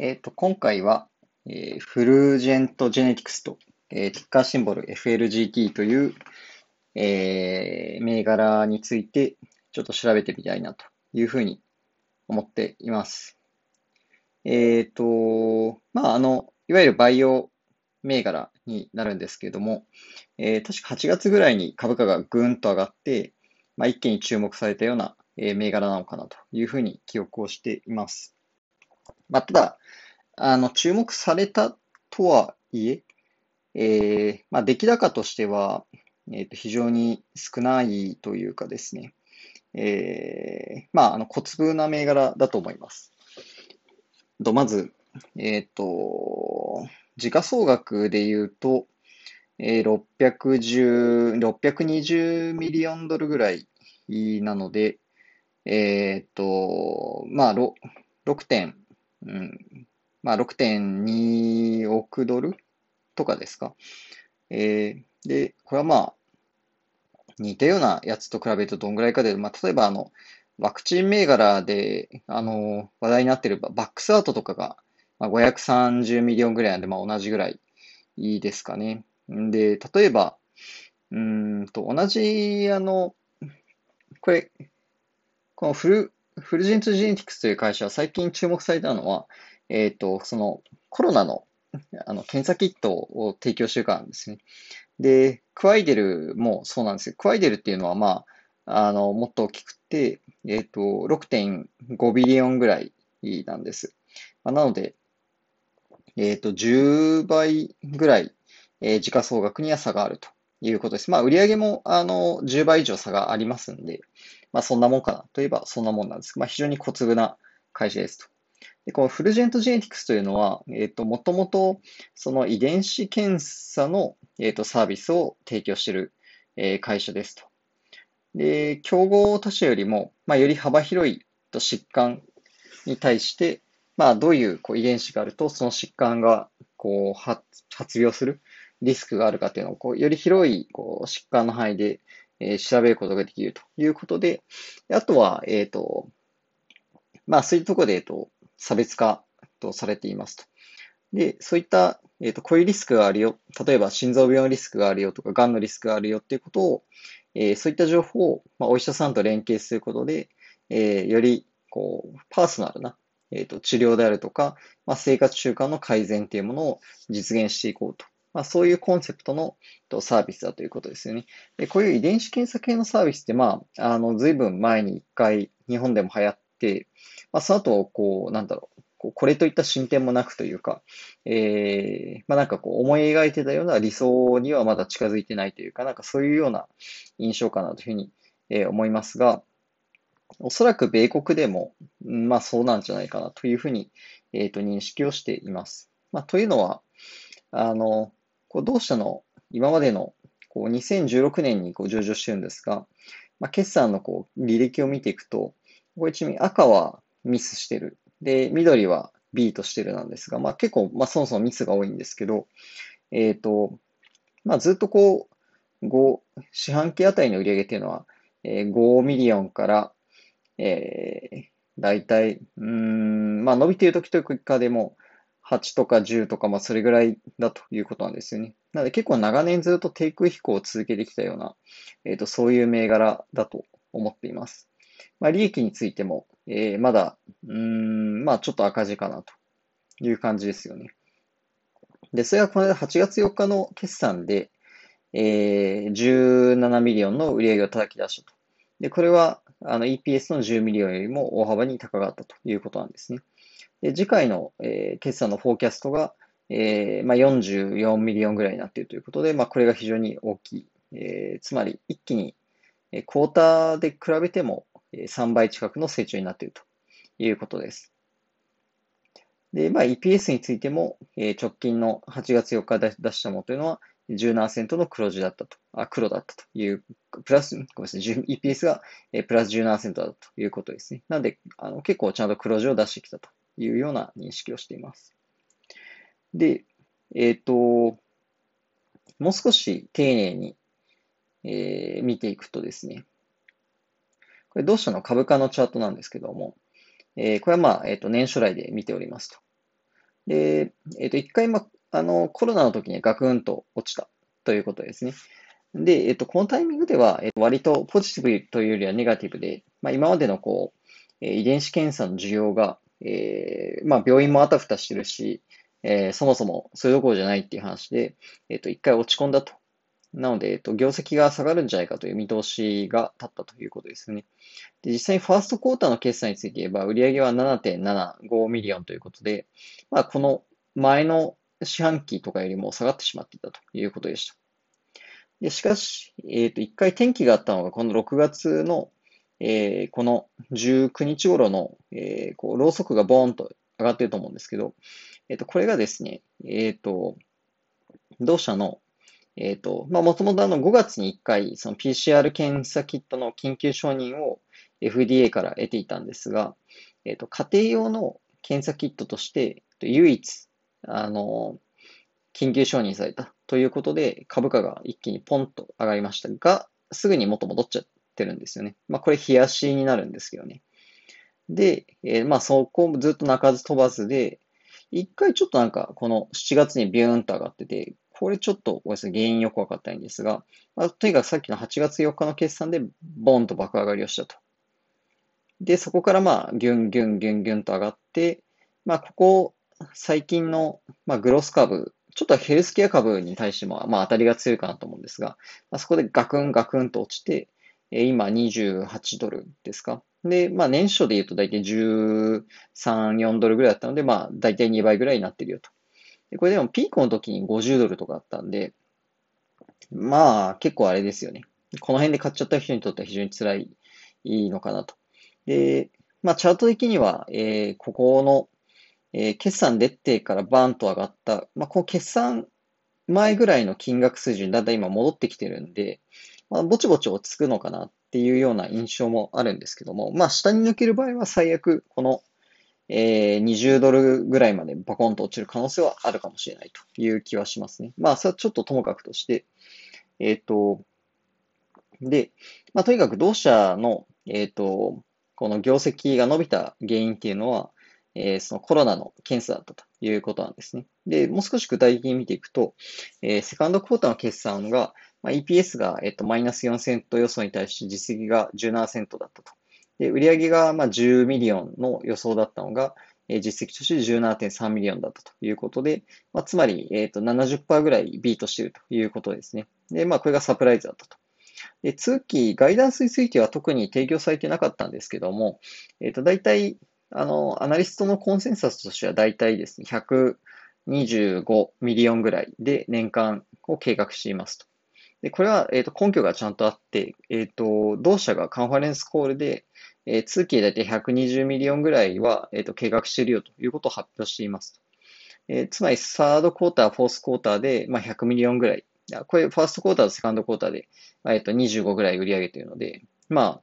えっ、と、今回は、えーフルージェントジェネティクスと、えーティッカーシンボル FLGT という、えー銘柄についてちょっと調べてみたいなというふうに思っています。えっ、と、まあ、あの、いわゆるバイオ銘柄になるんですけれども、えー確か8月ぐらいに株価がぐんと上がって、まあ、一気に注目されたような、えー銘柄なのかなというふうに記憶をしています。まあ、ただ、あの、注目されたとはいえ、えーまあ、出来高としては、えーと、非常に少ないというかですね、えーまあ、あの、小粒な銘柄だと思います。とまず、えっと、時価総額で言うと、えー610、620ミリオンドルぐらいなので、えっと、まあ、ろ6点、うん、まあ、6.2億ドルとかですか？えーで、これはまあ、似たようなやつと比べるとどんぐらいかで、まあ、例えばあの、ワクチン銘柄で、あの、話題になっている Vaxart とかが、まあ、530ミリオンぐらいなんで、まあ、同じぐらいいいですかね。んで、例えば、うんと、同じ、あの、これ、このフル、フルジェントジェネティクスという会社は最近注目されたのは、えっと、そのコロナの、あの検査キットを提供してるからですね。で、クワイデルもそうなんですよ。クワイデルっていうのは、まあ、あの、もっと大きくて、えっと、6.5ビリオンぐらいなんです。まあ、なので、えっと、10倍ぐらい、えー時価総額には差があるということです。まあ、売上も、あの、10倍以上差がありますんで、まあ、そんなもんかなといえばそんなもんなんです。まあ、非常に小粒な会社ですと。で、このフルジェントジェネティクスというのは、えっと、もともと、その遺伝子検査の、えっと、サービスを提供している、えー会社ですと。で、競合他社よりも、まあ、より幅広いと疾患に対して、まあ、どういうこう遺伝子があると、その疾患がこう発発病するリスクがあるかというのを、こうより広いこう疾患の範囲で、え調べることができるということで、あとは、えっと、まあ、そういうところで、えっと、差別化とされていますと。で、そういった、えっと、こういうリスクがあるよ。例えば、心臓病のリスクがあるよとか、癌のリスクがあるよっていうことを、えーそういった情報を、まあ、お医者さんと連携することで、えーより、こう、パーソナルな、えっと、治療であるとか、まあ、生活習慣の改善っていうものを実現していこうと。まあ、そういうコンセプトのサービスだということですよね。で、こういう遺伝子検査系のサービスって、まあ、あの、ずいぶん前に一回日本でも流行って、まあ、その後、こう、なんだろう、こうこれといった進展もなくというか、えー、まあ、なんかこう、思い描いてたような理想にはまだ近づいてないというか、なんかそういうような印象かなというふうに、えー思いますが、おそらく米国でも、まあそうなんじゃないかなというふうに、えーと、認識をしています。まあ、というのは、あの、こう同社の今までのこう2016年にこう上場してるんですが、まあ、決算のこう履歴を見ていくと、これちなみに赤はミスしてる。で、緑は B としてるなんですが、まあ結構、まあそもそもミスが多いんですけど、えっと、まあずっとこう、5、四半期あたりの売上っていうのは、えー5ミリオンから、えー、だいたい、うん、まあ伸びている時というかでも、8とか10とか、まあそれぐらいだということなんですよね。なので結構長年ずっと低空飛行を続けてきたような、えっと、そういう銘柄だと思っています。まあ利益についても、えーまだ、うーん、まあちょっと赤字かなという感じですよね。で、それがこの間8月4日の決算で、えー17ミリオンの売り上げを叩き出したと。で、これは、あの、EPS の10ミリオンよりも大幅に高かったということなんですね。で、次回の、えー決算のフォーキャストが、えーまあ、44ミリオンぐらいになっているということで、まあ、これが非常に大きい。えーつまり、一気に、えークォーターで比べても、えー3倍近くの成長になっているということです。で、まあ、EPS についても、えー直近の8月4日出したものというのは、17%の黒字だったと、あ、黒だったという、プラス、ごめんなさい、EPS が、えープラス17%だということですね。なので、あの結構ちゃんと黒字を出してきたとというような認識をしています。で、えっと、もう少し丁寧に、えー見ていくとですね、これ同社の株価のチャートなんですけども、えーこれはまあ、えっと、年初来で見ておりますと。で、えっ、と、一回、ま、あの、コロナの時にガクンと落ちたということですね。で、えっ、と、このタイミングでは、えー、割とポジティブというよりはネガティブで、まあ、今までのこう、え遺伝子検査の需要が、えー、まあ、病院もあたふたしてるし、えー、そもそもそれどころじゃないっていう話で、えっ、と、一回落ち込んだと。なので、えっと、業績が下がるんじゃないかという見通しが立ったということですね。で実際にファーストクォーターの決算について言えば、売上は7.75ミリオンということで、まあ、この前の四半期とかよりも下がってしまっていたということでした。でしかし、えっ、と、一回転機があったのが、この6月の、えー、この19日頃の、えー、こう、ろうそくがボーンと上がってると思うんですけど、えっ、と、これがですね、えっ、と、同社のえっ、と、まあ、もともとあの5月に1回、その PCR 検査キットの緊急承認を FDA から得ていたんですが、えっ、と、家庭用の検査キットとして、唯一、あの、緊急承認されたということで、株価が一気にポンと上がりましたが、すぐに元戻っちゃってるんですよね。まあ、これ、冷やしになるんですけどね。で、えー、まあ、そこもずっと鳴かず飛ばずで、一回ちょっとなんか、この7月にビューンと上がってて、これちょっとごめんなさい、原因よくわかったんですが、まあ、とにかくさっきの8月4日の決算でボーンと爆上がりをしたと。で、そこからまあ、ギュンギュンギュンギュンと上がって、まあ、ここ最近の、まあ、グロス株、ちょっとヘルスケア株に対しても、まあ、当たりが強いかなと思うんですが、まあ、そこでガクンガクンと落ちて、今28ドルですか？で、まあ、年初で言うと大体13、4ドルぐらいだったので、まあ、大体2倍ぐらいになってるよと。で、これでもピークの時に50ドルとかあったんで、まあ、結構あれですよね。この辺で買っちゃった人にとっては非常に辛いのかなと。で、まあ、チャート的には、えー、ここの、えー、決算出てからバーンと上がった、まあ、この決算前ぐらいの金額水準、だんだん今戻ってきてるんで、まあ、ぼちぼち落ち着くのかなっていうような印象もあるんですけども、まあ、下に抜ける場合は最悪、このえー、20ドルぐらいまでバコンと落ちる可能性はあるかもしれないという気はしますね。まあ、それはちょっとともかくとして、えっ、ー、と、で、まあ、とにかく同社の、えっ、ー、と、この業績が伸びた原因っていうのは、えー、そのコロナの検査だったということなんですね。で、もう少し具体的に見ていくと、えー、セカンドクォーターの決算が、まあ、EPS が、えっ、と、マイナス4セント予想に対して実績が17セントだったと。で、売上がまあ10ミリオンの予想だったのが、え実績として17.3ミリオンだったということで、まあ、つまり、えっ、と、70%ぐらいビートしているということですね。で、まあ、これがサプライズだったと。で、通期、ガイダンスについては特に提供されてなかったんですけども、えっ、ー、と、大体、あの、アナリストのコンセンサスとしては大体ですね、125 million ぐらいで年間を計画していますと。で、これは、えっ、ー、と、根拠がちゃんとあって、えっ、と、同社が conference call で、えー、通期で大体120 million ぐらいは、えーと、計画しているよということを発表していますえー、つまり、 third quarter、フォースクォーターで、まあ、100 million ぐらい。これ、 first quarter と second quarter で、えっ、と、25ぐらい売り上げているので、まあ、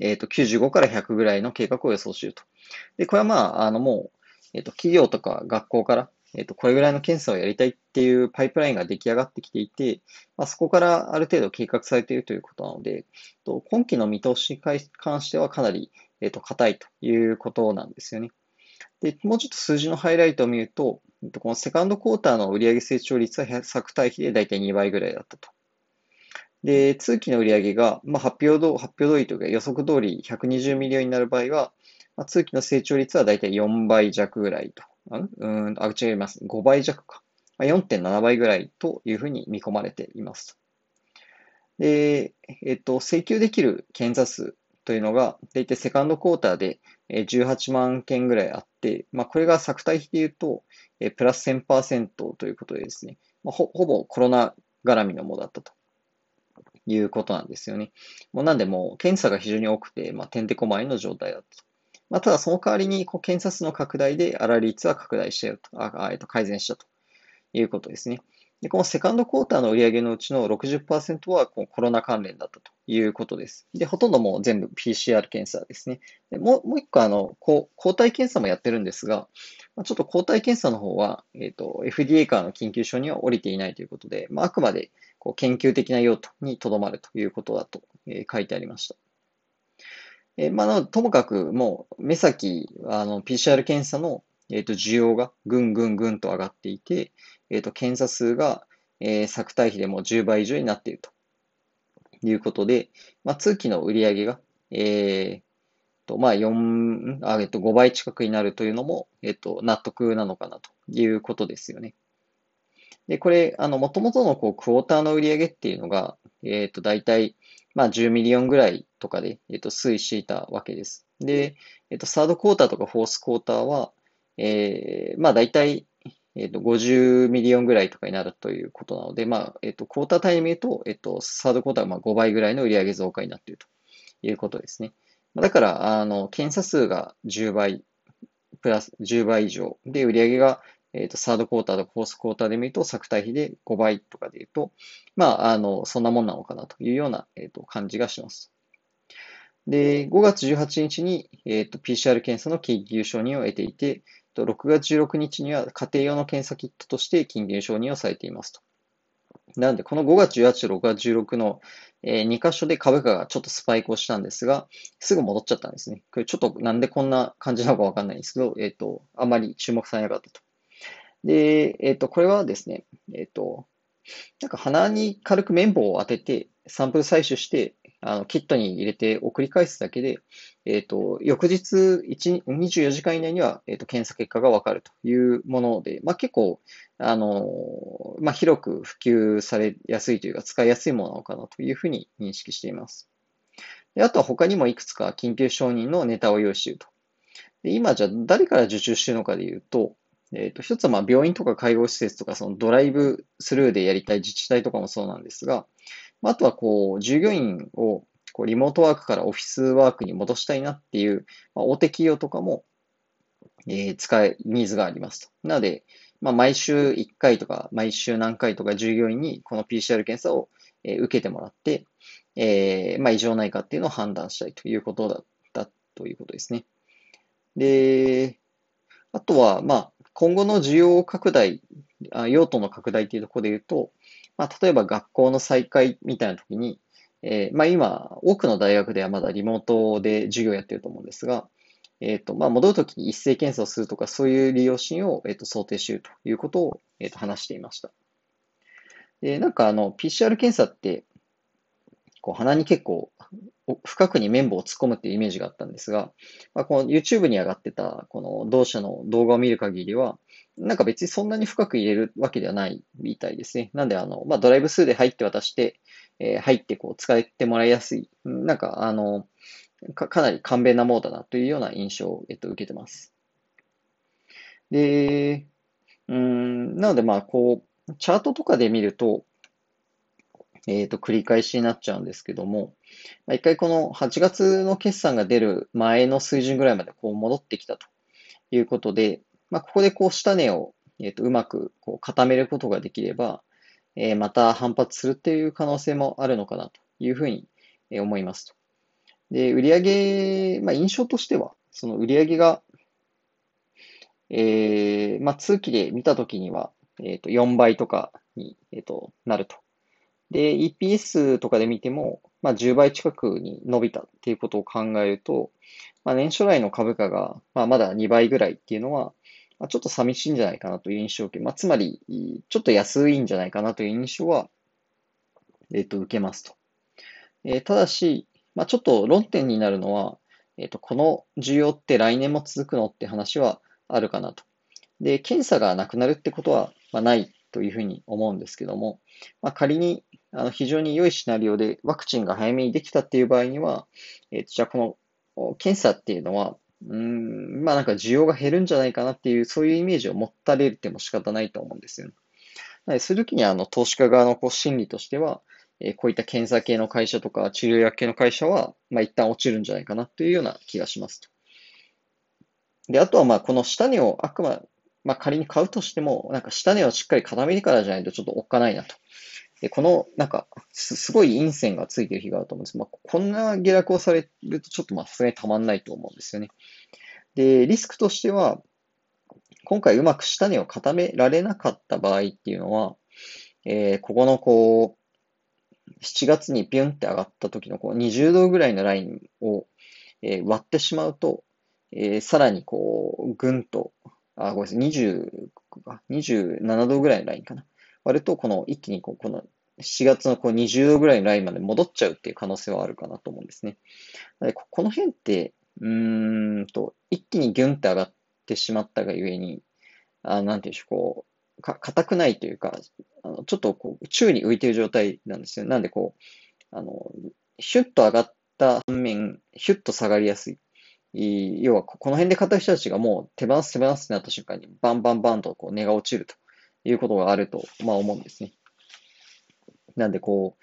えっ、と、95から100ぐらいの計画を予想していると。で、これはまあ、あの、もう、えっ、と、企業とか学校から、えっ、と、これぐらいの検査をやりたいっていうパイプラインが出来上がってきていて、まあ、そこからある程度計画されているということなので、と今期の見通しに関してはかなり、えっ、と、硬いということなんですよね。で、もうちょっと数字のハイライトを見ると、このセカンドクォーターの売上成長率は昨対比でだいたい2倍ぐらいだったと。で、通期の売上が、まあ、発表ど発表通りというか予測通り120 million になる場合は、まあ、通期の成長率はだいたい4倍弱ぐらいとうん、あ、違います。5倍弱か。4.7倍ぐらいというふうに見込まれています。で、えっと、請求できる検査数というのが、大体 second quarter で18万件ぐらいあって、まあ、これが昨対比で言うと、プラス1000%ということでですね、まあ、ほほぼコロナ絡みのものだったということなんですよね。もうなんでもう検査が非常に多くて、まあ、てんてこまいの状態だったと。まあ、ただその代わりにこう検査数の拡大で粗利率は拡大したよと、あえっと改善したということですね。で、このセカンドクォーターの売上のうちの60%はこうコロナ関連だったということです。で、ほとんどもう全部 PCR 検査ですね。でもうもう一個、あの、こう抗体検査もやってるんですが、まあ、ちょっと抗体検査の方は、えっ、ー、と、FDA からの緊急承認は降りていないということで、まあ、あくまでこう研究的な用途にとどまるということだと、えー、書いてありました。えー、まあ、ともかくもう目先、あの、PCR 検査の、えっ、と、需要がぐんぐんぐんと上がっていて、えっ、と、検査数が、えー、昨対比でも10倍以上になっているということで、まあ、通期の売り上げが、えー、と、まあ、4、あ、えっと、5倍近くになるというのも、えっと、納得なのかなということですよね。で、これ、あの、もともとの、こう、クォーターの売り上げっていうのが、えっと、大体、まあ、10 million ぐらいとかで、えっと、推移していたわけです。で、えっと、 third quarter とかフォースクォーターは、えー、まあ、大体、えっと、50 million ぐらいとかになるということなので、まあ、えっと、クォーター単位で見ると、えっと、 third quarter はまあ5倍ぐらいの売上増加になっているということですね。だから、あの、検査数が10倍、プラス10倍以上で、売上が、えっ、と、サードクォーターとかフォースクォーターで見ると、作対比で5倍とかで言うと、まあ、あの、そんなもんなのかなというような、えっ、と、感じがします。で、5月18日に、えっ、と、PCR 検査の緊急承認を得ていて、6月16日には家庭用の検査キットとして緊急承認をされていますと。なので、この5月18と6月16の、えー、2箇所で株価がちょっとスパイクをしたんですが、すぐ戻っちゃったんですね。これちょっとなんでこんな感じなのかわかんないんですけど、えっ、ー、と、あまり注目されなかったと。で、えっ、ー、と、これはですね、えっ、と、なんか鼻に軽く綿棒を当てて、サンプル採取して、あの、キットに入れて送り返すだけで、えっ、ー、と、翌日1、24時間以内には、えっ、ー、と、検査結果がわかるというもので、まあ、結構、あの、まあ、広く普及されやすいというか、使いやすいものなのかなというふうに認識しています。であとは他にもいくつか緊急承認のネタを用意していると。で今、じゃ誰から受注しているのかでいうと、えっ、ー、と、一つはまあ病院とか介護施設とか、そのドライブスルーでやりたい自治体とかもそうなんですが、あとはこう、従業員をこうリモートワークからオフィスワークに戻したいなっていう、まあ、大手企業とかも、えー、使い、ニーズがありますと。なので、まあ、毎週1回とか、毎週何回とか従業員にこの PCR 検査を、えー、受けてもらって、えー、まあ、異常ないかっていうのを判断したいということだったということですね。で、あとは、まあ、今後の需要拡大、用途の拡大っていうところで言うと、まあ、例えば学校の再開みたいな時に、えー、まあ今、多くの大学ではまだリモートで授業やってると思うんですが、えっ、ー、と、まあ戻るときに一斉検査をするとか、そういう利用シーンを、えー、と想定しているということを、えー、と話していました。で、なんかあの、PCR 検査って、こう鼻に結構深くに綿棒を突っ込むっていうイメージがあったんですが、まあ、この YouTube に上がってたこの同社の動画を見る限りは、なんか別にそんなに深く入れるわけではないみたいですね。なんであの、まあ、ドライブスーで入って渡して、えー、入ってこう使ってもらいやすい、なんかあの、かかなり簡便なものだなというような印象を、えっと、受けてます。で、うん、なのでまあこう、チャートとかで見ると、えっ、ー、と、繰り返しになっちゃうんですけども、まあ、一回この8月の決算が出る前の水準ぐらいまでこう戻ってきたということで、まあ、ここでこう下値を、えー、とうまくこう固めることができれば、えー、また反発するっていう可能性もあるのかなというふうに思いますと。で、売上、まあ、印象としては、その売上が、えー、まあ、通期で見たときには、えっ、ー、と、4倍とかに、え、ー、と、なるとで、EPS とかで見ても、まあ、10倍近くに伸びたっていうことを考えると、まあ、年初来の株価が、まあ、まだ2倍ぐらいっていうのは、まあ、ちょっと寂しいんじゃないかなという印象を受け、まあ、つまり、ちょっと安いんじゃないかなという印象は、えっ、と、受けますと。えー、ただし、まあ、ちょっと論点になるのは、えっ、と、この需要って来年も続くのって話はあるかなと。で、検査がなくなるってことは、まあ、ないというふうに思うんですけども、まあ、仮にあの非常に良いシナリオでワクチンが早めにできたっていう場合には、えー、じゃあこの検査っていうのは、うん、まあなんか需要が減るんじゃないかなっていう、そういうイメージを持ったれても仕方ないと思うんですよね。なのでするときにあの投資家側のこう心理としては、えー、こういった検査系の会社とか治療薬系の会社は、まあ一旦落ちるんじゃないかなというような気がしますと。で、あとはまあこの下値をあくま、まあ仮に買うとしても、なんか下値をしっかり固めてからじゃないとちょっとおっかないなとで、この、なんか、すすごい陰線がついてる日があると思うんです。まあ、こんな下落をされるとちょっとまあ、さすがにたまんないと思うんですよね。で、リスクとしては、今回うまく下値を固められなかった場合っていうのは、えー、ここのこう、7月にビュンって上がった時のこう20度ぐらいのラインを、えー、割ってしまうと、えー、さらにこう、ぐんとあ、ごめんなさい、20、27度ぐらいのラインかな。割と、この一気にこう、この7月のこう20度ぐらいのラインまで戻っちゃうっていう可能性はあるかなと思うんですね。でこの辺って、うーんと、一気にギュンって上がってしまったがゆえに、あなんていうんでしょう、こう、か、硬くないというか、あのちょっとこう、宙に浮いている状態なんですよ。なんでこう、あの、ヒュッと上がった反面、ヒュッと下がりやすい。要は、この辺で買った人たちがもう手放す手放すってなった瞬間に、バンバンバンとこう値が落ちるということがあると、まあ思うんですね。なんでこ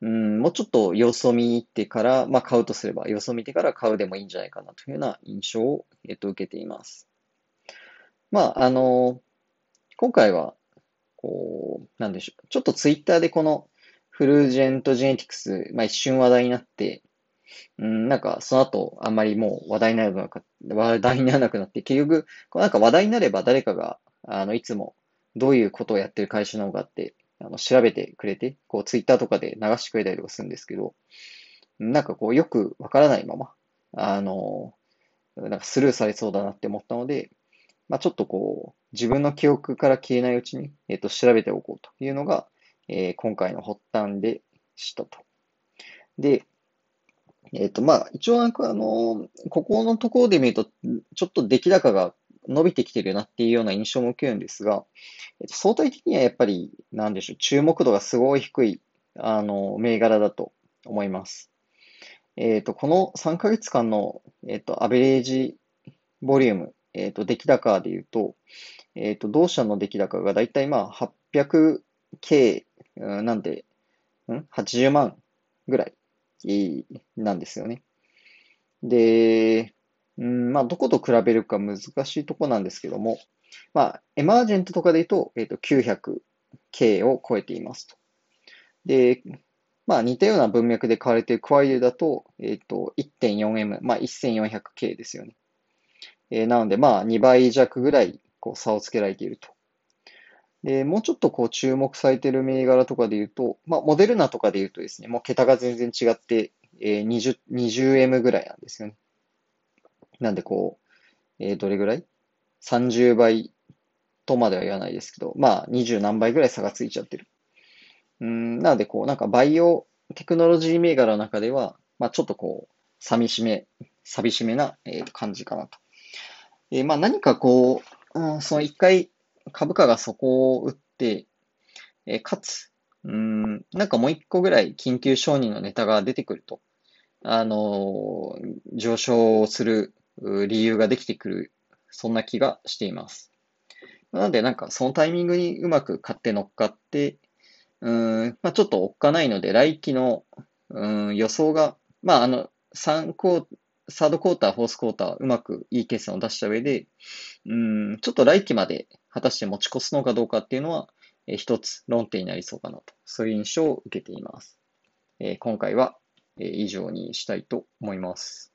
う、うん、もうちょっと様子を見に行ってから、まあ買うとすれば、様子を見てから買うでもいいんじゃないかなというような印象を、えっと、受けています。まあ、あの、今回は、こう、なんでしょう。ちょっとツイッターでこのフルジェントジェネティクス、まあ一瞬話題になって、うん、なんかその後あんまりもう話題にならなく話題にならなくなって、結局、なんか話題になれば誰かが、あの、いつもどういうことをやってる会社なのかって、あの、調べてくれて、こう、ツイッターとかで流してくれたりとかするんですけど、なんかこう、よくわからないまま、あの、なんかスルーされそうだなって思ったので、まあ、ちょっとこう、自分の記憶から消えないうちに、えっ、と、調べておこうというのが、えー、今回の発端でしたと。で、えっ、と、まあ、一応なんかあの、ここのところで見ると、ちょっと出来高が伸びてきてるなっていうような印象も受けるんですが、えっと、相対的にはやっぱり、なんでしょう、注目度がすごい低い、あの、銘柄だと思います。えっ、と、この3ヶ月間の、えっ、と、アベレージボリューム、えっ、と、出来高で言うと、えっ、と、同社の出来高がだいたいまあ 800K、なんで、ん ?80 万ぐらいなんですよね。で、うん、まあ、どこと比べるか難しいとこなんですけども、まあ、エマージェントとかで言うと、えっ、ー、と、900K を超えていますと。で、まあ、似たような文脈で買われているクワイエだと、えっ、ー、と、1.4M、まあ、1400K ですよね。えー、なので、まあ、2倍弱ぐらい、こう、差をつけられていると。で、もうちょっとこう、注目されている銘柄とかで言うと、まあ、モデルナとかで言うとですね、もう桁が全然違って、えー、20、20M ぐらいなんですよね。なんでこう、えー、どれぐらい ?30 倍とまでは言わないですけど、まあ20何倍ぐらい差がついちゃってる。うん、なのでこう、なんかバイオテクノロジー銘柄の中では、まあちょっとこう、寂しめ、寂しめな、えー、感じかなと。えー、まあ何かこう、うん、その一回株価が底を打って、えー、かつ、うん、なんかもう一個ぐらい緊急承認のネタが出てくると、あの上昇する理由ができてくる、そんな気がしています。なので、なんかそのタイミングにうまく買って乗っかって、うん、まあ、ちょっとおっかないので、来期の、うん、予想が、まあ、あの、3クォー、サードクォーター、フォースクォーター、うまくいい決算を出した上で、うん、ちょっと来期まで果たして持ち越すのかどうかっていうのは、えー、一つ論点になりそうかなと、そういう印象を受けています。えー、今回は、えー、以上にしたいと思います。